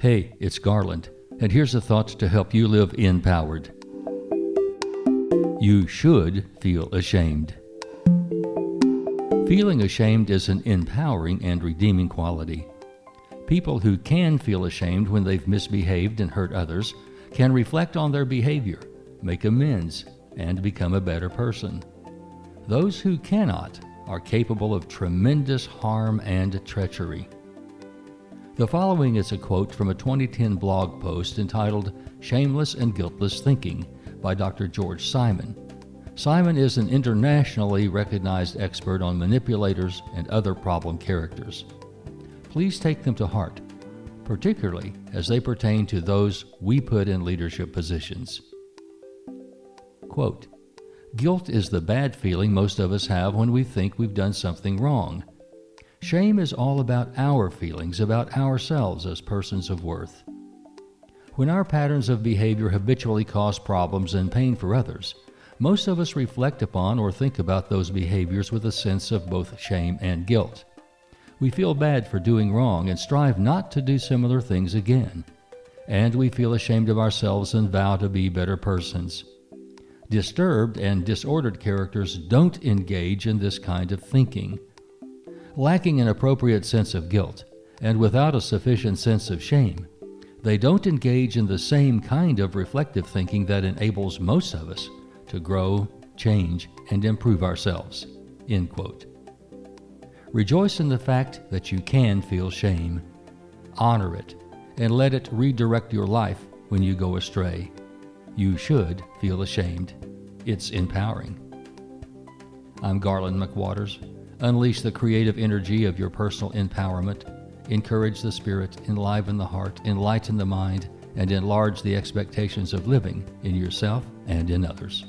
Hey, it's Garland, and here's a thought to help you live empowered. You should feel ashamed. Feeling ashamed is an empowering and redeeming quality. People who can feel ashamed when they've misbehaved and hurt others can reflect on their behavior, make amends, and become a better person. Those who cannot are capable of tremendous harm and treachery. The following is a quote from a 2010 blog post entitled Shameless and Guiltless Thinking by Dr. George Simon. Simon is an internationally recognized expert on manipulators and other problem characters. Please take them to heart, particularly as they pertain to those we put in leadership positions. Quote, Guilt is the bad feeling most of us have when we think we've done something wrong. Shame is all about our feelings about ourselves as persons of worth. When our patterns of behavior habitually cause problems and pain for others, most of us reflect upon or think about those behaviors with a sense of both shame and guilt. We feel bad for doing wrong and strive not to do similar things again. And we feel ashamed of ourselves and vow to be better persons. Disturbed and disordered characters don't engage in this kind of thinking lacking an appropriate sense of guilt, and without a sufficient sense of shame, they don't engage in the same kind of reflective thinking that enables most of us to grow, change, and improve ourselves. End quote. Rejoice in the fact that you can feel shame. Honor it, and let it redirect your life when you go astray. You should feel ashamed. It's empowering. I'm Garland McWaters. Unleash the creative energy of your personal empowerment. Encourage the spirit, enliven the heart, enlighten the mind, and enlarge the expectations of living in yourself and in others.